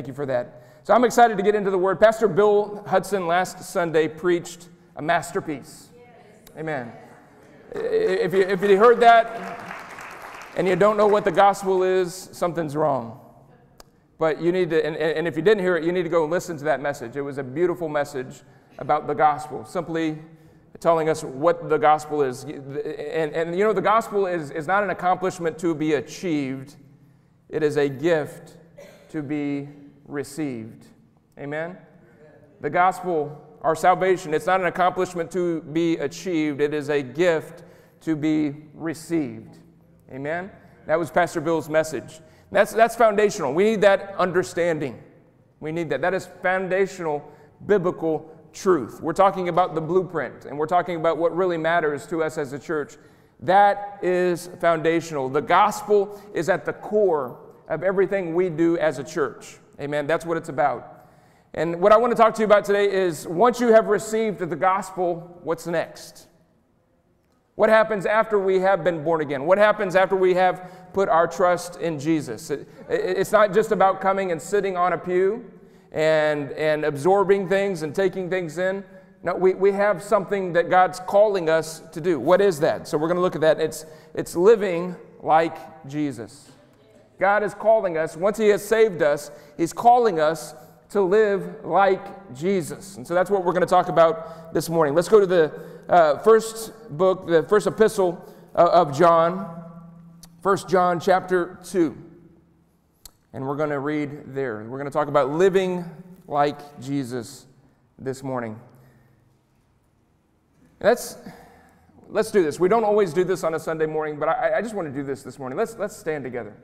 Thank you for that. So I'm excited to get into the word. Pastor Bill Hudson last Sunday preached a masterpiece. Amen. If you, if you heard that and you don't know what the gospel is, something's wrong. But you need to, and, and if you didn't hear it, you need to go listen to that message. It was a beautiful message about the gospel, simply telling us what the gospel is. And, and you know, the gospel is, is not an accomplishment to be achieved, it is a gift to be received. Amen? The gospel, our salvation, it's not an accomplishment to be achieved, it is a gift to be received. Amen? That was Pastor Bill's message. That's, that's foundational. We need that understanding. We need that. That is foundational biblical truth. We're talking about the blueprint, and we're talking about what really matters to us as a church. That is foundational. The gospel is at the core of everything we do as a church. Amen. That's what it's about. And what I want to talk to you about today is once you have received the gospel, what's next? What happens after we have been born again? What happens after we have put our trust in Jesus? It, it's not just about coming and sitting on a pew and, and absorbing things and taking things in. No, we, we have something that God's calling us to do. What is that? So we're going to look at that. It's, it's living like Jesus. God is calling us, once He has saved us, He's calling us to live like Jesus. And so that's what we're going to talk about this morning. Let's go to the uh, first book, the first epistle uh, of John, 1 John chapter 2. And we're going to read there. We're going to talk about living like Jesus this morning. That's, let's do this. We don't always do this on a Sunday morning, but I, I just want to do this this morning. Let's, let's stand together.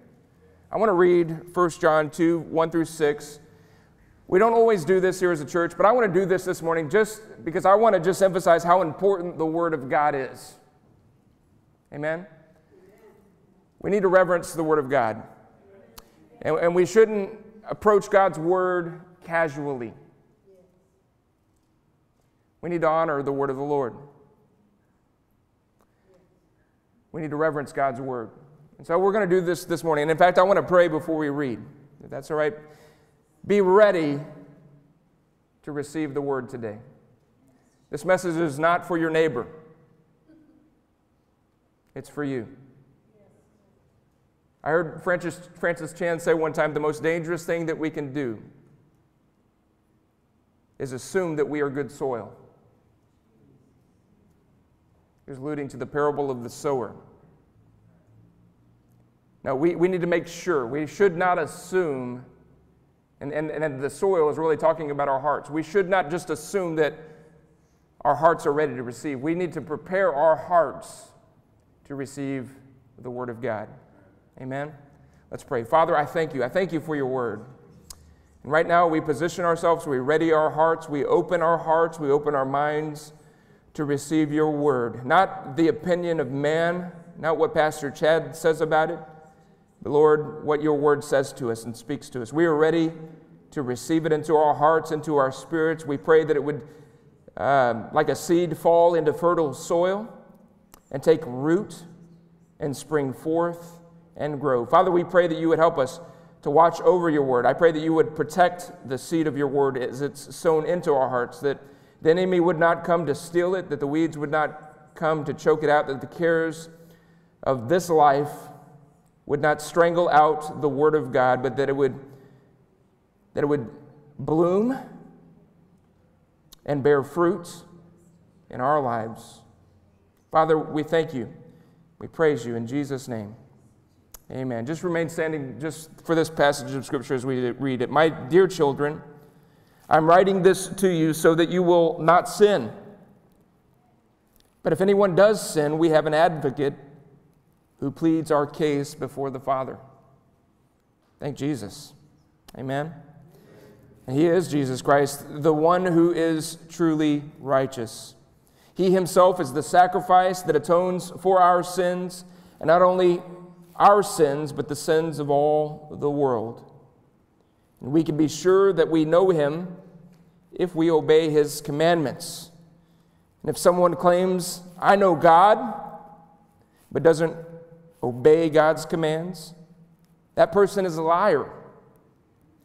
I want to read 1 John 2 1 through 6. We don't always do this here as a church, but I want to do this this morning just because I want to just emphasize how important the Word of God is. Amen? We need to reverence the Word of God. And, and we shouldn't approach God's Word casually. We need to honor the Word of the Lord. We need to reverence God's Word. And so we're going to do this this morning. And in fact, I want to pray before we read, if that's all right. Be ready to receive the word today. This message is not for your neighbor, it's for you. I heard Francis, Francis Chan say one time the most dangerous thing that we can do is assume that we are good soil. He was alluding to the parable of the sower. Now, we, we need to make sure. We should not assume, and, and, and the soil is really talking about our hearts. We should not just assume that our hearts are ready to receive. We need to prepare our hearts to receive the Word of God. Amen? Let's pray. Father, I thank you. I thank you for your Word. And right now, we position ourselves, we ready our hearts, we open our hearts, we open our minds to receive your Word. Not the opinion of man, not what Pastor Chad says about it Lord, what your word says to us and speaks to us. We are ready to receive it into our hearts, into our spirits. We pray that it would, uh, like a seed, fall into fertile soil and take root and spring forth and grow. Father, we pray that you would help us to watch over your word. I pray that you would protect the seed of your word as it's sown into our hearts, that the enemy would not come to steal it, that the weeds would not come to choke it out, that the cares of this life would not strangle out the word of God, but that it would, that it would bloom and bear fruit in our lives. Father, we thank you. We praise you in Jesus' name. Amen. Just remain standing just for this passage of Scripture as we read it. My dear children, I'm writing this to you so that you will not sin. But if anyone does sin, we have an advocate who pleads our case before the Father. Thank Jesus. Amen. And he is Jesus Christ, the one who is truly righteous. He himself is the sacrifice that atones for our sins, and not only our sins, but the sins of all the world. And we can be sure that we know him if we obey his commandments. And if someone claims, I know God, but doesn't obey God's commands, that person is a liar.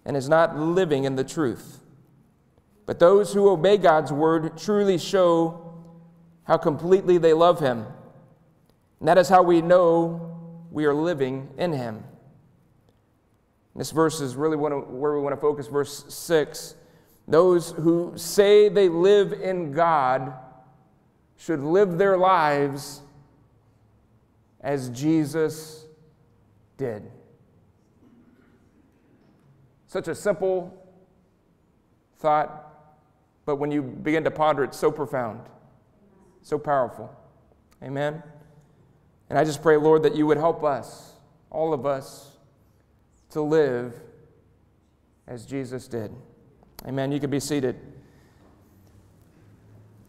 and is not living in the truth. But those who obey God's word truly show how completely they love Him. And that is how we know we are living in Him. This verse is really where we want to focus, verse 6. Those who say they live in God should live their lives as Jesus did. Such a simple thought, but when you begin to ponder it, so profound, so powerful. Amen. And I just pray, Lord, that you would help us, all of us, to live as Jesus did. Amen. You can be seated.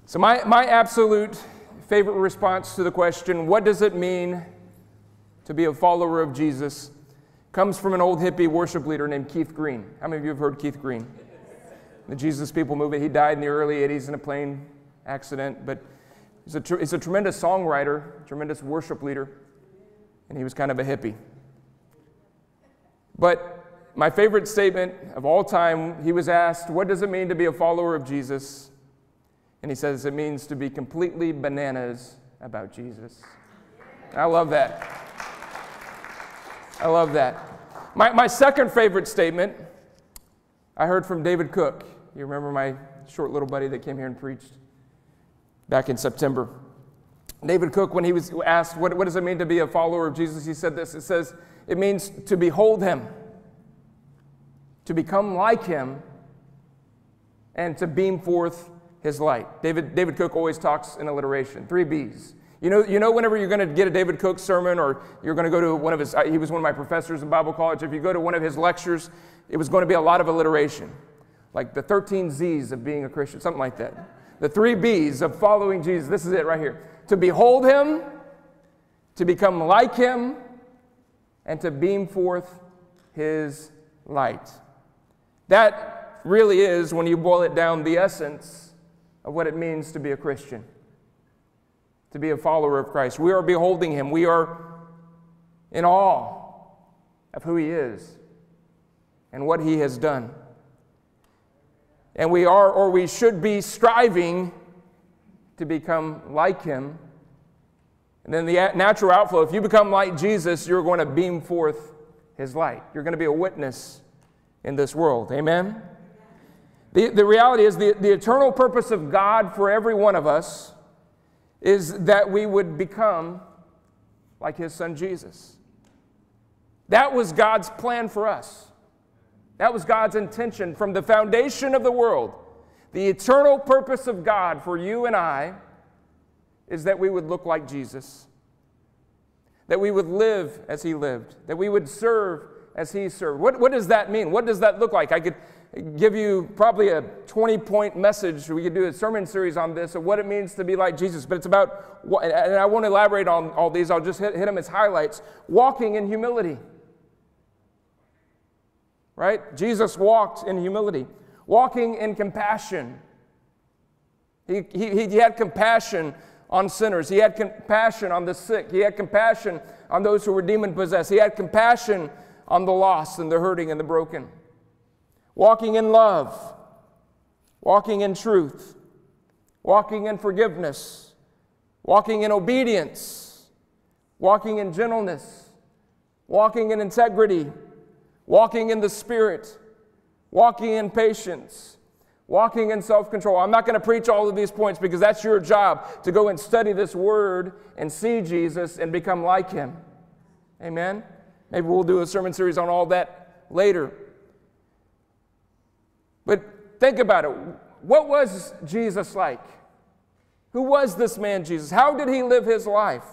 So, my, my absolute favorite response to the question, what does it mean to be a follower of Jesus, comes from an old hippie worship leader named Keith Green. How many of you have heard Keith Green? The Jesus People movement. He died in the early 80s in a plane accident, but he's a, tr- he's a tremendous songwriter, tremendous worship leader, and he was kind of a hippie. But my favorite statement of all time, he was asked, What does it mean to be a follower of Jesus? And he says, It means to be completely bananas about Jesus. I love that. I love that. My, my second favorite statement I heard from David Cook. You remember my short little buddy that came here and preached back in September? David Cook, when he was asked, what, what does it mean to be a follower of Jesus? He said this It says, It means to behold him to become like him, and to beam forth his light. David, David Cook always talks in alliteration, three B's. You know, you know, whenever you're going to get a David Cook sermon or you're going to go to one of his, he was one of my professors in Bible college. If you go to one of his lectures, it was going to be a lot of alliteration, like the 13 Z's of being a Christian, something like that. The three B's of following Jesus. This is it right here to behold him, to become like him, and to beam forth his light. That really is, when you boil it down, the essence of what it means to be a Christian, to be a follower of Christ. We are beholding Him, we are in awe of who He is and what He has done. And we are, or we should be, striving to become like Him. And then the natural outflow, if you become like Jesus, you're going to beam forth His light. You're going to be a witness in this world. Amen? The, the reality is, the, the eternal purpose of God for every one of us is that we would become like His Son Jesus. That was God's plan for us. That was God's intention from the foundation of the world. The eternal purpose of God for you and I is that we would look like Jesus, that we would live as He lived, that we would serve as he served. What, what does that mean? What does that look like? I could give you probably a 20 point message. We could do a sermon series on this of what it means to be like Jesus, but it's about, and I won't elaborate on all these, I'll just hit, hit them as highlights. Walking in humility. Right? Jesus walked in humility, walking in compassion. He, he, he had compassion on sinners. He had compassion on the sick. He had compassion on those who were demon possessed. He had compassion on the lost and the hurting and the broken. Walking in love, walking in truth, walking in forgiveness, walking in obedience, walking in gentleness, walking in integrity, walking in the Spirit, walking in patience, walking in self control. I'm not going to preach all of these points because that's your job to go and study this word and see Jesus and become like him. Amen? Maybe we'll do a sermon series on all that later. But think about it. What was Jesus like? Who was this man, Jesus? How did he live his life?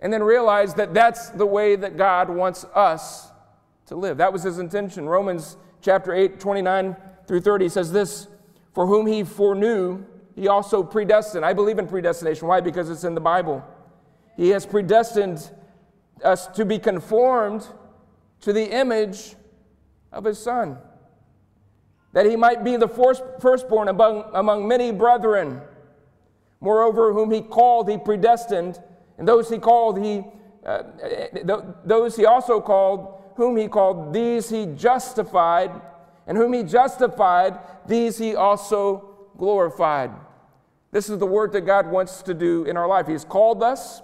And then realize that that's the way that God wants us to live. That was his intention. Romans chapter 8, 29 through 30 says this For whom he foreknew, he also predestined. I believe in predestination. Why? Because it's in the Bible. He has predestined us to be conformed to the image of his son, that he might be the firstborn among, among many brethren. Moreover, whom he called, he predestined, and those he called, he uh, those he also called, whom he called, these he justified, and whom he justified, these he also glorified. This is the work that God wants to do in our life. He's called us,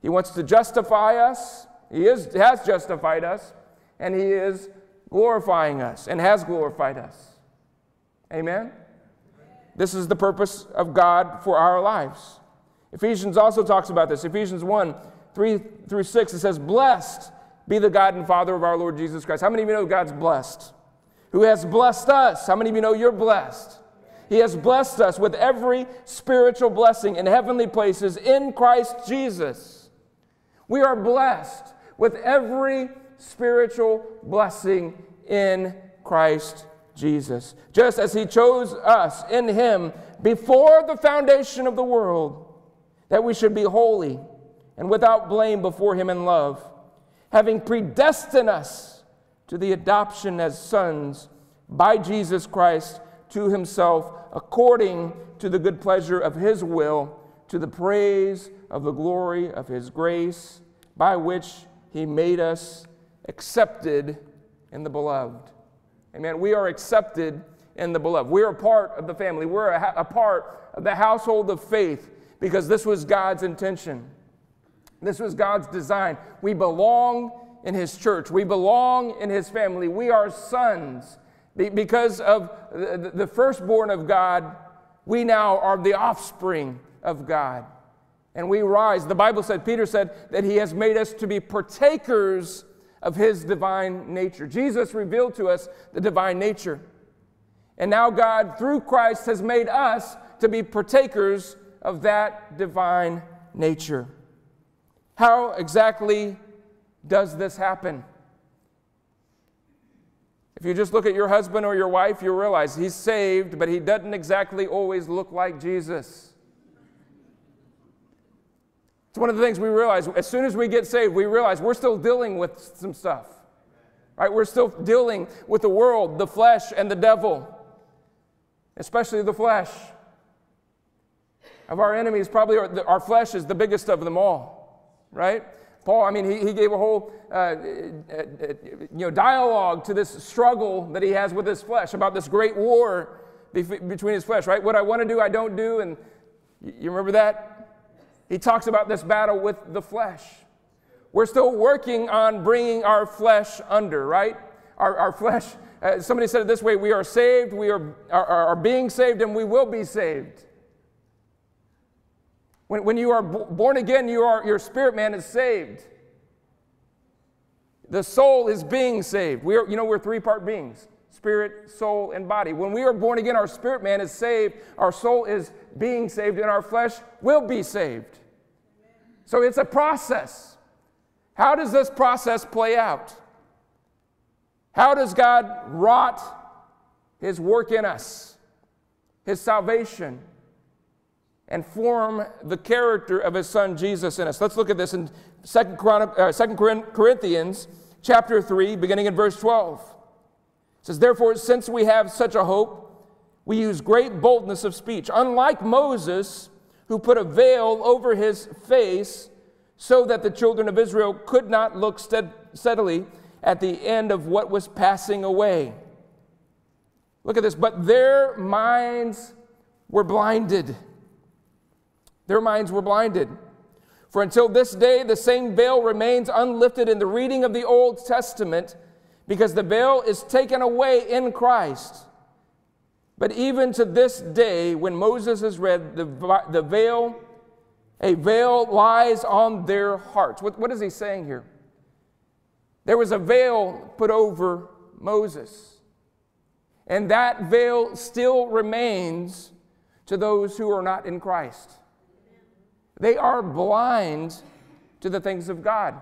He wants to justify us, He is, has justified us, and He is glorifying us and has glorified us. Amen? This is the purpose of God for our lives. Ephesians also talks about this. Ephesians 1 3 through 6, it says, Blessed be the God and Father of our Lord Jesus Christ. How many of you know God's blessed? Who has blessed us? How many of you know you're blessed? He has blessed us with every spiritual blessing in heavenly places in Christ Jesus. We are blessed with every spiritual blessing in Christ Jesus. Just as He chose us in Him before the foundation of the world, that we should be holy and without blame before Him in love, having predestined us to the adoption as sons by Jesus Christ to Himself according to the good pleasure of His will, to the praise of the glory of His grace, by which He made us accepted in the beloved. Amen. We are accepted in the beloved. We are a part of the family. We're a, a part of the household of faith because this was God's intention. This was God's design. We belong in His church. We belong in His family. We are sons. Because of the firstborn of God, we now are the offspring of God. And we rise. The Bible said, Peter said, that he has made us to be partakers of his divine nature. Jesus revealed to us the divine nature. And now God, through Christ, has made us to be partakers of that divine nature. How exactly does this happen? If you just look at your husband or your wife, you realize he's saved, but he doesn't exactly always look like Jesus. One of the things we realize as soon as we get saved, we realize we're still dealing with some stuff. Right? We're still dealing with the world, the flesh, and the devil, especially the flesh. Of our enemies, probably our, our flesh is the biggest of them all, right? Paul, I mean, he, he gave a whole uh, uh, uh, you know, dialogue to this struggle that he has with his flesh about this great war between his flesh, right? What I want to do, I don't do. And you remember that? He talks about this battle with the flesh. We're still working on bringing our flesh under, right? Our, our flesh, uh, somebody said it this way we are saved, we are, are, are being saved, and we will be saved. When, when you are born again, you are, your spirit man is saved. The soul is being saved. We are, you know, we're three part beings spirit, soul, and body. When we are born again, our spirit man is saved, our soul is being saved, and our flesh will be saved. So it's a process. How does this process play out? How does God wrought his work in us, his salvation? and form the character of his son Jesus in us. Let's look at this in 2 uh, Corinthians chapter 3, beginning in verse 12. It says, Therefore, since we have such a hope, we use great boldness of speech, unlike Moses, who put a veil over his face so that the children of Israel could not look steadily at the end of what was passing away. Look at this, but their minds were blinded. Their minds were blinded. For until this day, the same veil remains unlifted in the reading of the Old Testament because the veil is taken away in Christ. But even to this day, when Moses is read, the, the veil, a veil lies on their hearts. What, what is he saying here? There was a veil put over Moses. And that veil still remains to those who are not in Christ. They are blind to the things of God.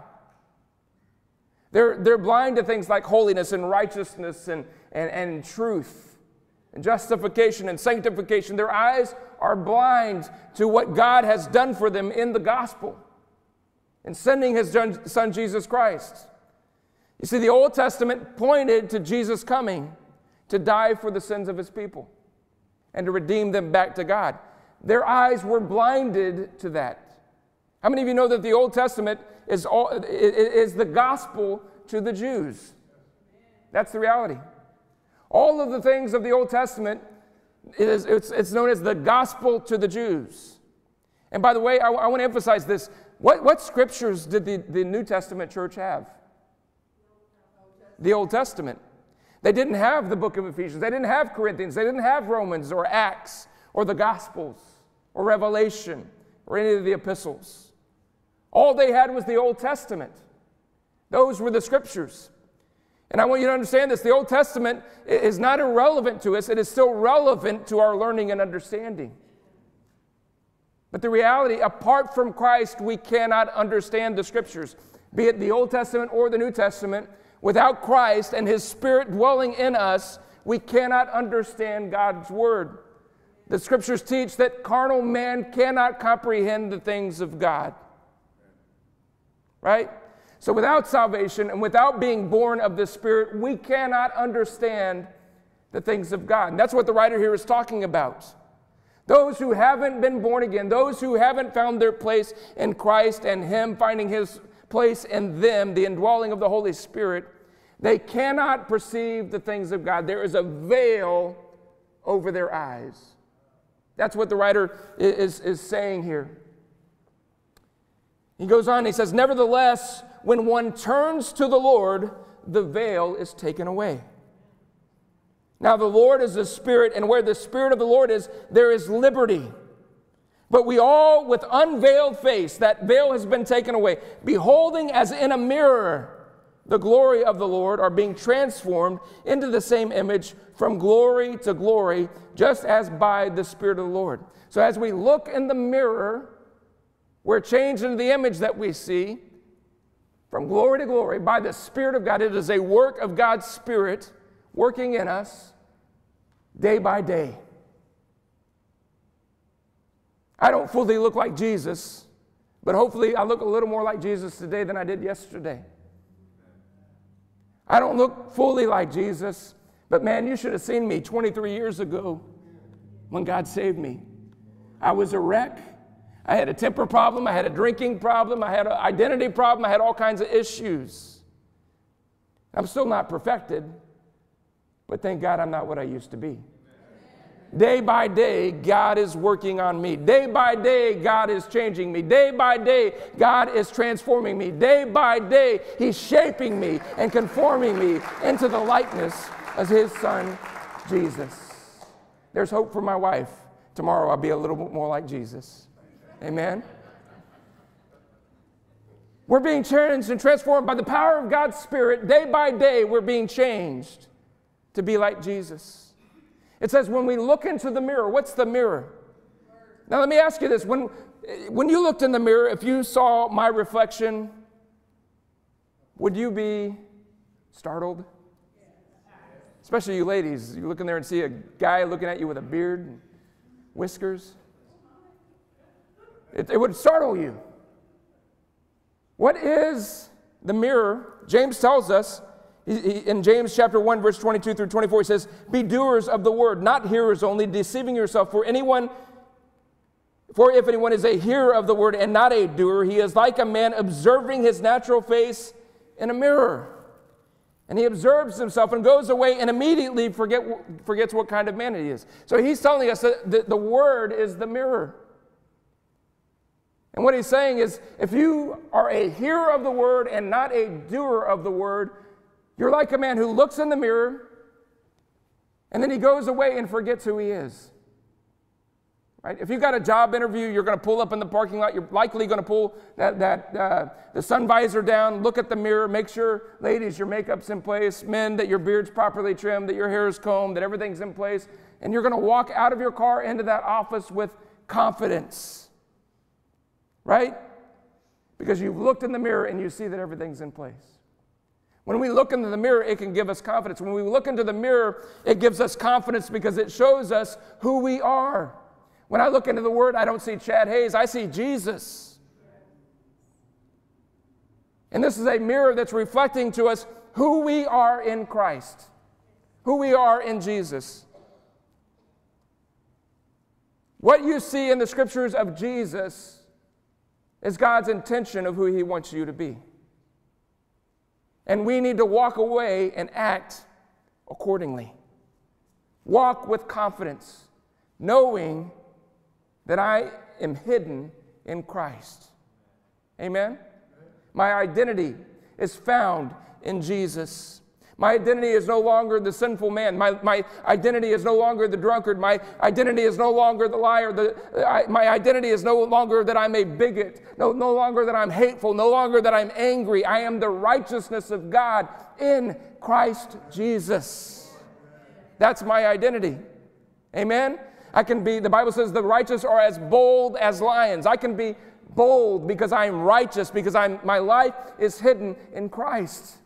They're, they're blind to things like holiness and righteousness and, and, and truth and justification and sanctification. Their eyes are blind to what God has done for them in the gospel in sending his son Jesus Christ. You see, the Old Testament pointed to Jesus coming to die for the sins of his people and to redeem them back to God. Their eyes were blinded to that. How many of you know that the Old Testament is, all, is the gospel to the Jews. That's the reality. All of the things of the Old Testament is it's, it's known as the gospel to the Jews. And by the way, I, I want to emphasize this. What, what scriptures did the, the New Testament church have? The Old Testament. They didn't have the book of Ephesians. They didn't have Corinthians. They didn't have Romans or Acts or the Gospels or Revelation or any of the epistles. All they had was the Old Testament. Those were the scriptures. And I want you to understand this the Old Testament is not irrelevant to us, it is still relevant to our learning and understanding. But the reality, apart from Christ, we cannot understand the scriptures, be it the Old Testament or the New Testament. Without Christ and His Spirit dwelling in us, we cannot understand God's Word. The scriptures teach that carnal man cannot comprehend the things of God. Right? So, without salvation and without being born of the Spirit, we cannot understand the things of God. And that's what the writer here is talking about. Those who haven't been born again, those who haven't found their place in Christ and Him finding His place in them, the indwelling of the Holy Spirit, they cannot perceive the things of God. There is a veil over their eyes. That's what the writer is, is saying here. He goes on, he says, Nevertheless, when one turns to the Lord, the veil is taken away. Now, the Lord is the Spirit, and where the Spirit of the Lord is, there is liberty. But we all, with unveiled face, that veil has been taken away, beholding as in a mirror the glory of the Lord, are being transformed into the same image from glory to glory, just as by the Spirit of the Lord. So, as we look in the mirror, we're changed into the image that we see from glory to glory by the Spirit of God. It is a work of God's Spirit working in us day by day. I don't fully look like Jesus, but hopefully I look a little more like Jesus today than I did yesterday. I don't look fully like Jesus, but man, you should have seen me 23 years ago when God saved me. I was a wreck. I had a temper problem, I had a drinking problem, I had an identity problem, I had all kinds of issues. I'm still not perfected, but thank God I'm not what I used to be. Day by day, God is working on me. Day by day, God is changing me. Day by day, God is transforming me. Day by day, He's shaping me and conforming me into the likeness of His Son, Jesus. There's hope for my wife. Tomorrow, I'll be a little bit more like Jesus. Amen. We're being changed and transformed by the power of God's Spirit. Day by day, we're being changed to be like Jesus. It says, when we look into the mirror, what's the mirror? Now, let me ask you this. When, when you looked in the mirror, if you saw my reflection, would you be startled? Especially you ladies. You look in there and see a guy looking at you with a beard and whiskers. It, it would startle you. What is the mirror? James tells us in James chapter 1, verse 22 through 24, he says, Be doers of the word, not hearers only, deceiving yourself. For anyone, for if anyone is a hearer of the word and not a doer, he is like a man observing his natural face in a mirror. And he observes himself and goes away and immediately forget, forgets what kind of man he is. So he's telling us that the, the word is the mirror. And what he's saying is if you are a hearer of the word and not a doer of the word, you're like a man who looks in the mirror and then he goes away and forgets who he is. Right? If you've got a job interview, you're going to pull up in the parking lot. You're likely going to pull that, that uh, the sun visor down, look at the mirror, make sure, ladies, your makeup's in place, men, that your beard's properly trimmed, that your hair is combed, that everything's in place. And you're going to walk out of your car into that office with confidence right? Because you've looked in the mirror and you see that everything's in place. When we look into the mirror, it can give us confidence. When we look into the mirror, it gives us confidence because it shows us who we are. When I look into the Word, I don't see Chad Hayes, I see Jesus. And this is a mirror that's reflecting to us who we are in Christ, who we are in Jesus. What you see in the scriptures of Jesus is God's intention of who He wants you to be. And we need to walk away and act accordingly. Walk with confidence, knowing that I am hidden in Christ. Amen? My identity is found in Jesus. My identity is no longer the sinful man. My, my identity is no longer the drunkard. My identity is no longer the liar. The, I, my identity is no longer that I'm a bigot. No, no longer that I'm hateful. No longer that I'm angry. I am the righteousness of God in Christ Jesus. That's my identity. Amen? I can be, the Bible says, the righteous are as bold as lions. I can be bold because I am righteous, because I'm, my life is hidden in Christ.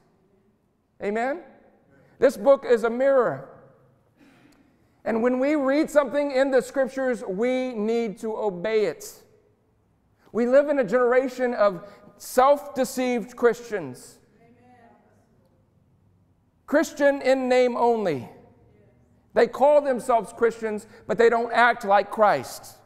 Amen? This book is a mirror. And when we read something in the scriptures, we need to obey it. We live in a generation of self deceived Christians. Christian in name only. They call themselves Christians, but they don't act like Christ.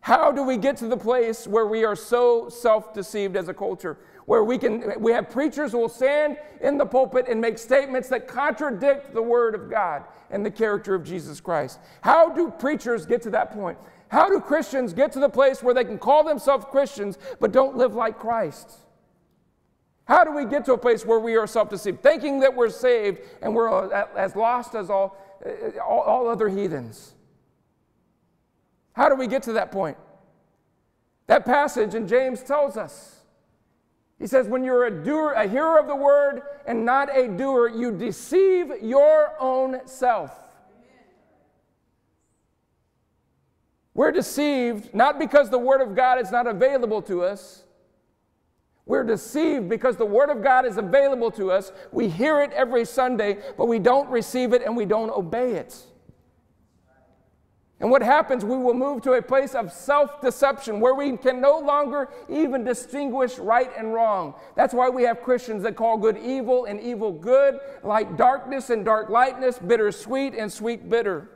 How do we get to the place where we are so self deceived as a culture? Where we can we have preachers who will stand in the pulpit and make statements that contradict the word of God and the character of Jesus Christ. How do preachers get to that point? How do Christians get to the place where they can call themselves Christians but don't live like Christ? How do we get to a place where we are self deceived, thinking that we're saved and we're as lost as all, uh, all, all, other heathens? How do we get to that point? That passage in James tells us. He says, when you're a doer, a hearer of the word and not a doer, you deceive your own self. We're deceived not because the word of God is not available to us. We're deceived because the Word of God is available to us. We hear it every Sunday, but we don't receive it and we don't obey it. And what happens, we will move to a place of self deception where we can no longer even distinguish right and wrong. That's why we have Christians that call good evil and evil good, like darkness and dark lightness, bitter sweet and sweet bitter.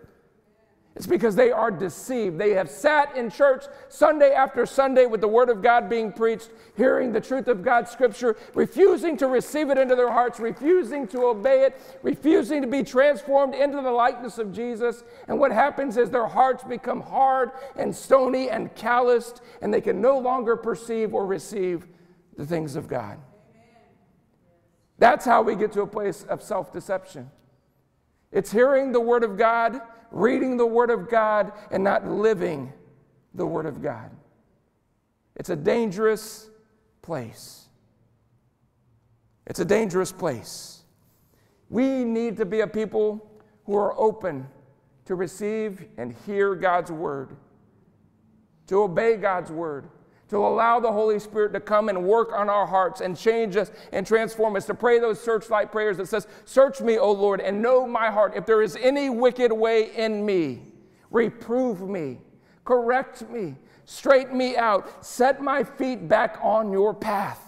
It's because they are deceived. They have sat in church Sunday after Sunday with the Word of God being preached, hearing the truth of God's Scripture, refusing to receive it into their hearts, refusing to obey it, refusing to be transformed into the likeness of Jesus. And what happens is their hearts become hard and stony and calloused, and they can no longer perceive or receive the things of God. That's how we get to a place of self deception. It's hearing the Word of God reading the Word of God and not living the Word of God. It's a dangerous place. It's a dangerous place. We need to be a people who are open to receive and hear God's Word, to obey God's Word to allow the Holy Spirit to come and work on our hearts and change us and transform us, to pray those searchlight prayers that says, Search me, O Lord, and know my heart. If there is any wicked way in me, reprove me, correct me, straighten me out, set my feet back on your path.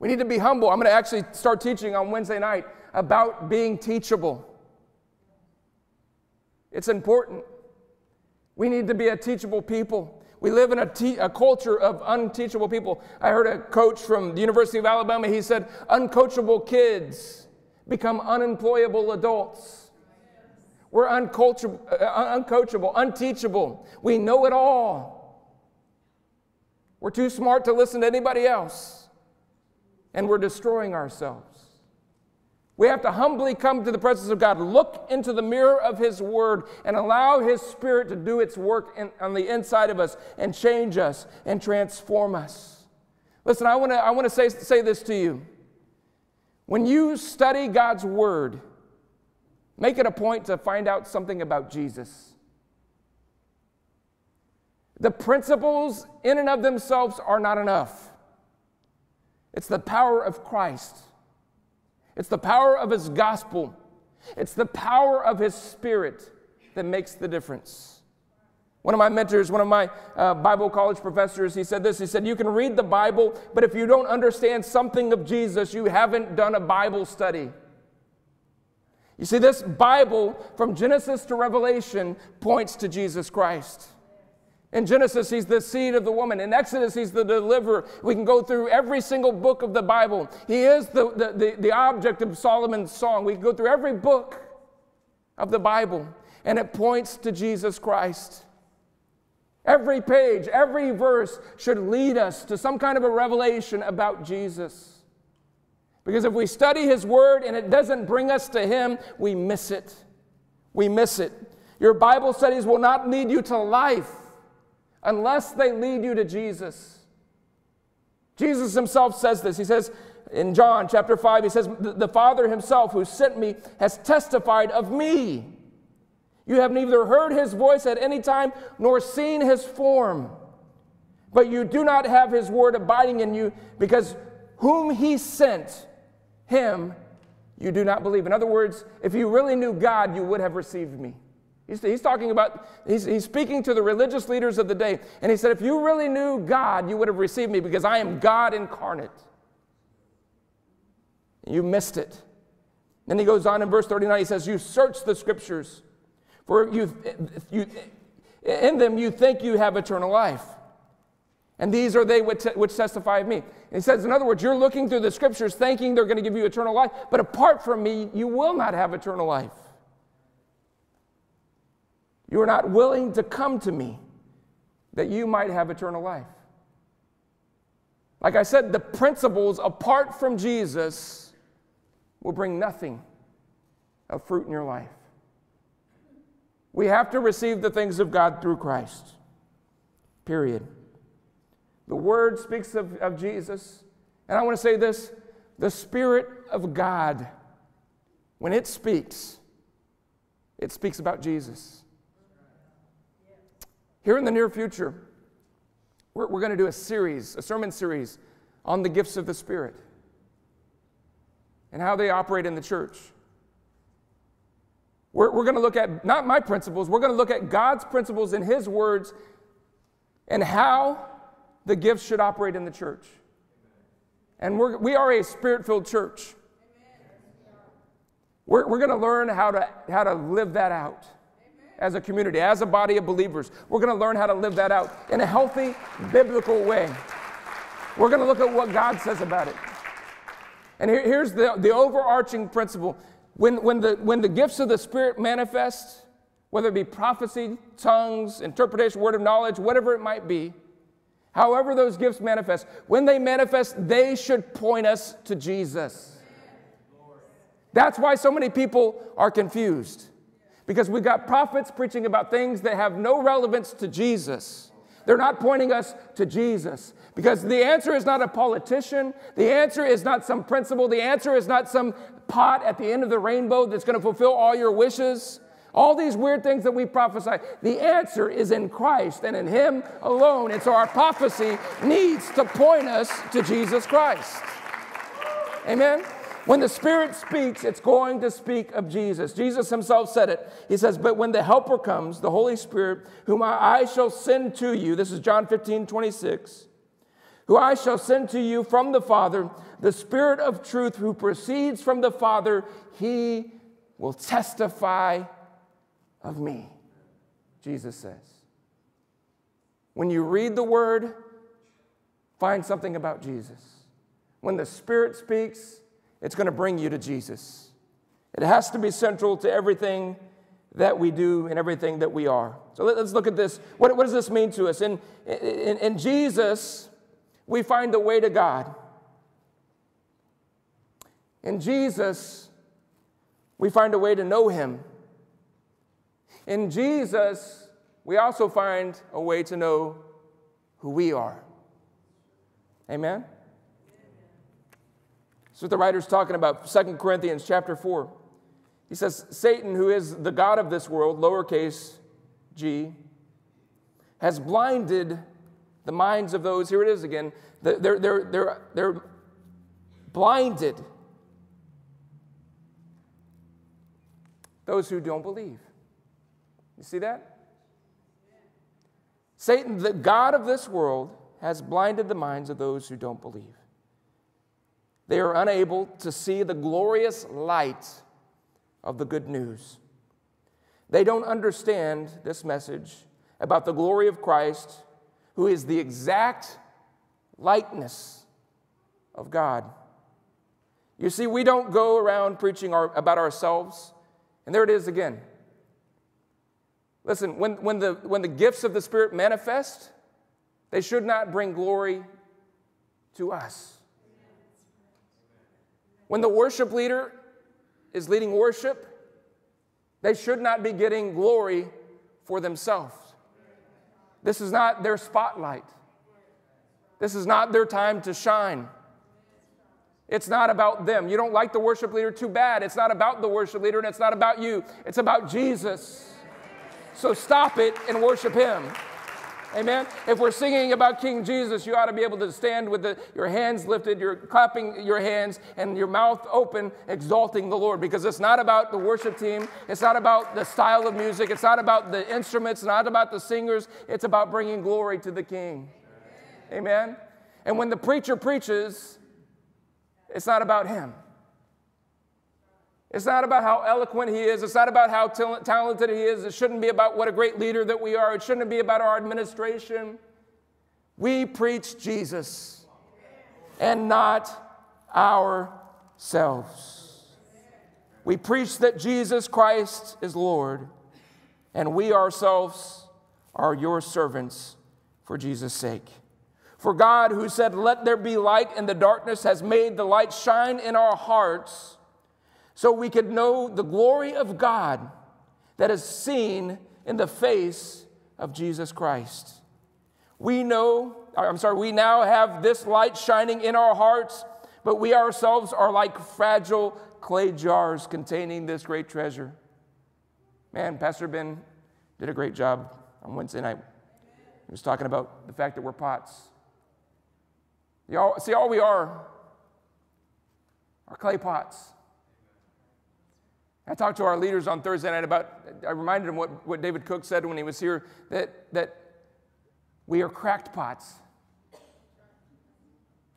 We need to be humble. I'm going to actually start teaching on Wednesday night about being teachable. It's important. We need to be a teachable people. We live in a, te- a culture of unteachable people. I heard a coach from the University of Alabama, he said, uncoachable kids become unemployable adults. We're uncoachable, uh, uncoachable, unteachable. We know it all. We're too smart to listen to anybody else. And we're destroying ourselves. We have to humbly come to the presence of God, look into the mirror of His Word, and allow His Spirit to do its work in, on the inside of us and change us and transform us. Listen, I want to I wanna say, say this to you. When you study God's Word, make it a point to find out something about Jesus. The principles, in and of themselves, are not enough. It's the power of Christ it's the power of his gospel, it's the power of his spirit that makes the difference. One of my mentors, one of my uh, Bible college professors, he said this. He said, You can read the Bible, but if you don't understand something of Jesus, you haven't done a Bible study. You see, this Bible, from Genesis to Revelation, points to Jesus Christ. In Genesis, he's the seed of the woman. In Exodus, he's the deliverer. We can go through every single book of the Bible. He is the, the, the, the, object of Solomon's song. We can go through every book of the Bible, and it points to Jesus Christ. Every page, every verse should lead us to some kind of a revelation about Jesus. Because if we study His Word and it doesn't bring us to Him, we miss it. We miss it. Your Bible studies will not lead you to life unless they lead you to Jesus. Jesus Himself says this. He says in John chapter 5, He says, The Father Himself who sent me has testified of me. You have neither heard His voice at any time nor seen His form. But you do not have His word abiding in you because whom He sent, him you do not believe. In other words, if you really knew God, you would have received me. He's, he's talking about, he's, he's speaking to the religious leaders of the day. And he said, if you really knew God, you would have received me because I am God incarnate. You missed it. Then he goes on in verse 39, he says, You search the scriptures, for you, you, in them you think you have eternal life. And these are they which, which testify of me. And he says, in other words, you're looking through the scriptures thinking they're going to give you eternal life, but apart from me, you will not have eternal life. You are not willing to come to me that you might have eternal life. Like I said, the principles apart from Jesus will bring nothing of fruit in your life. We have to receive the things of God through Christ. Period. The Word speaks of, of Jesus. And I want to say this the Spirit of God, when it speaks, it speaks about Jesus. Here in the near future, we're, we're going to do a series, a sermon series on the gifts of the Spirit and how they operate in the church. We're, we're going to look at not my principles, we're going to look at God's principles in His words and how the gifts should operate in the church. And we're, we are a spirit filled church. We're, we're going to learn how to, how to live that out as a community, as a body of believers. We're going to learn how to live that out in a healthy, biblical way. We're going to look at what God says about it. And here, here's the, the overarching principle when, when, the, when the gifts of the Spirit manifest, whether it be prophecy, tongues, interpretation, word of knowledge, whatever it might be, However, those gifts manifest, when they manifest, they should point us to Jesus. That's why so many people are confused. Because we've got prophets preaching about things that have no relevance to Jesus. They're not pointing us to Jesus. Because the answer is not a politician. The answer is not some principle. The answer is not some pot at the end of the rainbow that's going to fulfill all your wishes. All these weird things that we prophesy, the answer is in Christ and in Him alone. And so our prophecy needs to point us to Jesus Christ. Amen? When the Spirit speaks, it's going to speak of Jesus. Jesus himself said it. He says, But when the Helper comes, the Holy Spirit, whom I shall send to you, this is John 15, 26, who I shall send to you from the Father, the Spirit of truth who proceeds from the Father, he will testify of me, Jesus says. When you read the word, find something about Jesus. When the Spirit speaks, it's going to bring you to Jesus. It has to be central to everything that we do and everything that we are. So let's look at this. What, what does this mean to us? In, in, in Jesus, we find the way to God. In Jesus, we find a way to know Him. In Jesus, we also find a way to know who we are. Amen? That's what the writer's talking about, 2 Corinthians chapter 4. He says, Satan, who is the God of this world, lowercase g, has blinded the minds of those, here it is again, they're, they're, they're, they're blinded. Those who don't believe. You see that? Satan, the God of this world, has blinded the minds of those who don't believe. They are unable to see the glorious light of the good news. They don't understand this message about the glory of Christ, who is the exact likeness of God. You see, we don't go around preaching our, about ourselves, and there it is again. Listen, when, when, the, when the gifts of the Spirit manifest, they should not bring glory to us. When the worship leader is leading worship, they should not be getting glory for themselves. This is not their spotlight. This is not their time to shine. It's not about them. You don't like the worship leader, too bad. It's not about the worship leader and it's not about you. It's about Jesus. So stop it and worship him. Amen. If we're singing about King Jesus, you ought to be able to stand with the, your hands lifted, you're clapping your hands, and your mouth open, exalting the Lord. Because it's not about the worship team, it's not about the style of music, it's not about the instruments, not about the singers, it's about bringing glory to the King. Amen. And when the preacher preaches, it's not about him. It's not about how eloquent he is. It's not about how talented he is. It shouldn't be about what a great leader that we are. It shouldn't be about our administration. We preach Jesus and not ourselves. We preach that Jesus Christ is Lord, and we ourselves are your servants for Jesus' sake. For God, who said, Let there be light in the darkness, has made the light shine in our hearts so we could know the glory of God that is seen in the face of Jesus Christ. We know, I'm sorry, we now have this light shining in our hearts, but we ourselves are like fragile clay jars containing this great treasure. Man, Pastor Ben did a great job on Wednesday night. He was talking about the fact that we're pots. Y'all, see, all we are are clay pots. I talked to our leaders on Thursday night about, I reminded them what, what David Cook said when he was here that, that we are cracked pots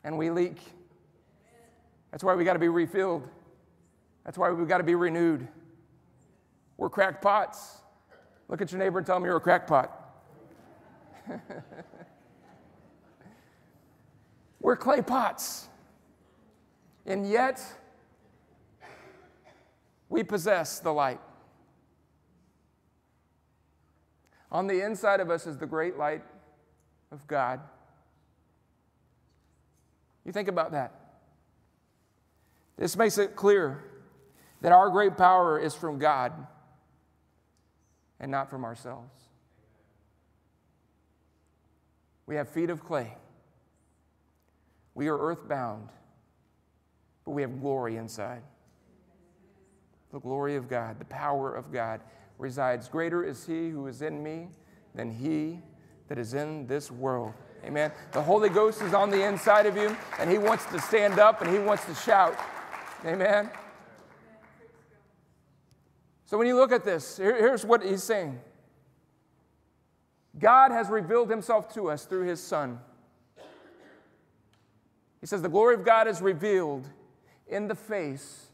and we leak. That's why we got to be refilled. That's why we've got to be renewed. We're cracked pots. Look at your neighbor and tell him you're a cracked pot. We're clay pots. And yet, we possess the light. On the inside of us is the great light of God. You think about that. This makes it clear that our great power is from God and not from ourselves. We have feet of clay. We are earthbound, but we have glory inside the glory of God, the power of God resides. Greater is He who is in me than He that is in this world. Amen. The Holy Ghost is on the inside of you, and He wants to stand up and He wants to shout. Amen. So when you look at this, here's what He's saying God has revealed Himself to us through His Son. He says, The glory of God is revealed in the face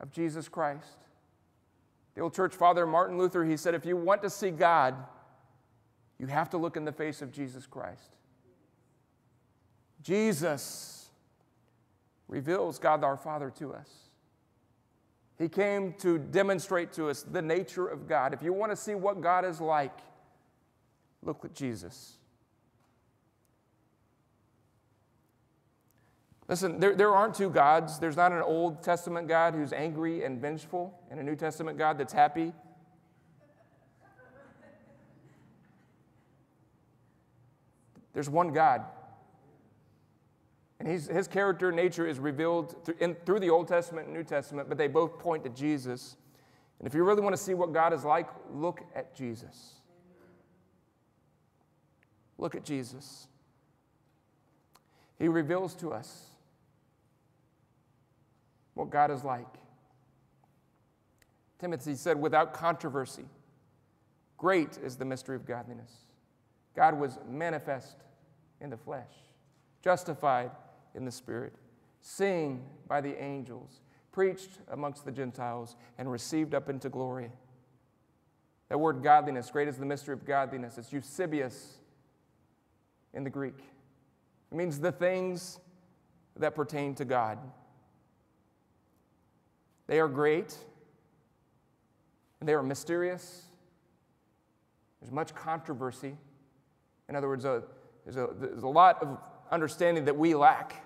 of Jesus Christ. The old church father, Martin Luther, he said, if you want to see God, you have to look in the face of Jesus Christ. Jesus reveals God our Father to us. He came to demonstrate to us the nature of God. If you want to see what God is like, look at Jesus. Listen, there, there aren't two gods. There's not an Old Testament God who's angry and vengeful, and a New Testament God that's happy. There's one God. And his character and nature is revealed through, in, through the Old Testament and New Testament, but they both point to Jesus. And if you really want to see what God is like, look at Jesus. Look at Jesus. He reveals to us what God is like. Timothy said, without controversy, great is the mystery of godliness. God was manifest in the flesh, justified in the spirit, seen by the angels, preached amongst the Gentiles, and received up into glory. That word godliness, great is the mystery of godliness. It's eusebeia in the Greek. It means the things that pertain to God. They are great and they are mysterious. There's much controversy. In other words, a, there's, a, there's a lot of understanding that we lack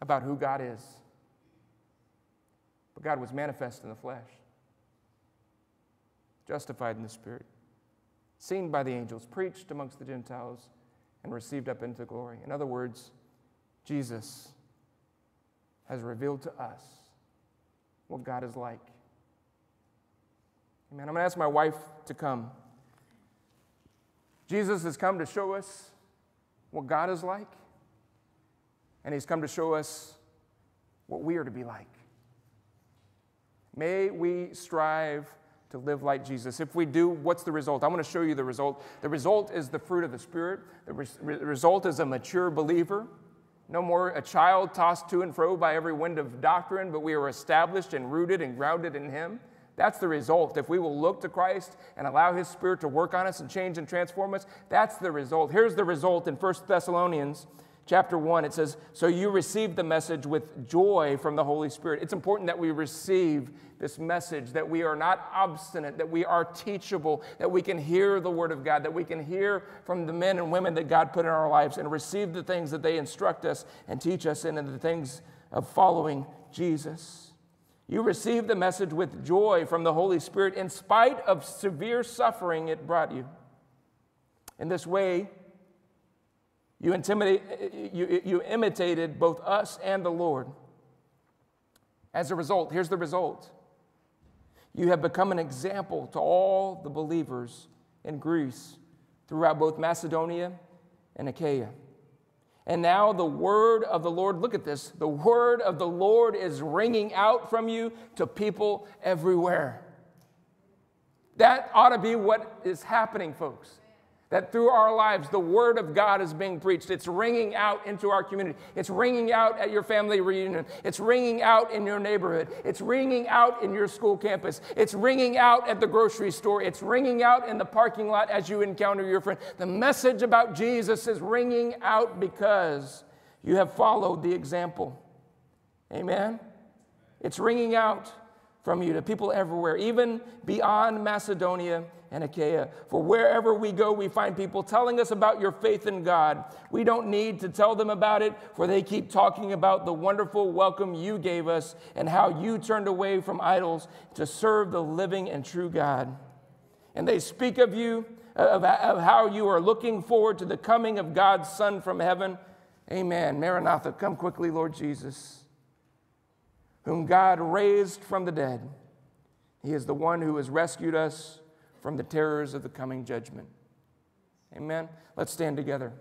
about who God is. But God was manifest in the flesh, justified in the Spirit, seen by the angels, preached amongst the Gentiles, and received up into glory. In other words, Jesus has revealed to us what God is like. Amen. I'm going to ask my wife to come. Jesus has come to show us what God is like, and He's come to show us what we are to be like. May we strive to live like Jesus. If we do, what's the result? I want to show you the result. The result is the fruit of the Spirit, the re- result is a mature believer. No more a child tossed to and fro by every wind of doctrine, but we are established and rooted and grounded in Him. That's the result. If we will look to Christ and allow His Spirit to work on us and change and transform us, that's the result. Here's the result in 1 Thessalonians chapter 1. It says, So you received the message with joy from the Holy Spirit. It's important that we receive this message, that we are not obstinate, that we are teachable, that we can hear the Word of God, that we can hear from the men and women that God put in our lives and receive the things that they instruct us and teach us in, and the things of following Jesus. You received the message with joy from the Holy Spirit in spite of severe suffering it brought you. In this way, you, you, you imitated both us and the Lord. As a result, here's the result you have become an example to all the believers in Greece throughout both Macedonia and Achaia. And now the word of the Lord, look at this, the word of the Lord is ringing out from you to people everywhere. That ought to be what is happening, folks that through our lives, the Word of God is being preached. It's ringing out into our community. It's ringing out at your family reunion. It's ringing out in your neighborhood. It's ringing out in your school campus. It's ringing out at the grocery store. It's ringing out in the parking lot as you encounter your friend. The message about Jesus is ringing out because you have followed the example. Amen? It's ringing out from you to people everywhere, even beyond Macedonia and Achaia. For wherever we go, we find people telling us about your faith in God. We don't need to tell them about it, for they keep talking about the wonderful welcome you gave us and how you turned away from idols to serve the living and true God. And they speak of you, of, of how you are looking forward to the coming of God's Son from heaven. Amen. Maranatha, come quickly, Lord Jesus, whom God raised from the dead. He is the one who has rescued us from the terrors of the coming judgment. Amen. Let's stand together.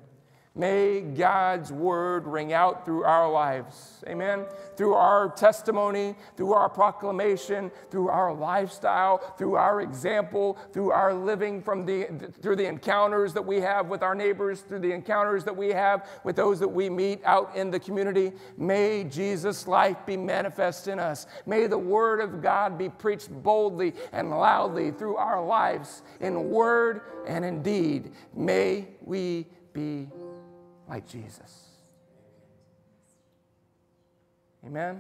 May God's word ring out through our lives. Amen. Through our testimony, through our proclamation, through our lifestyle, through our example, through our living from the through the encounters that we have with our neighbors, through the encounters that we have with those that we meet out in the community. May Jesus' life be manifest in us. May the word of God be preached boldly and loudly through our lives in word and in deed. May we be like Jesus. Amen.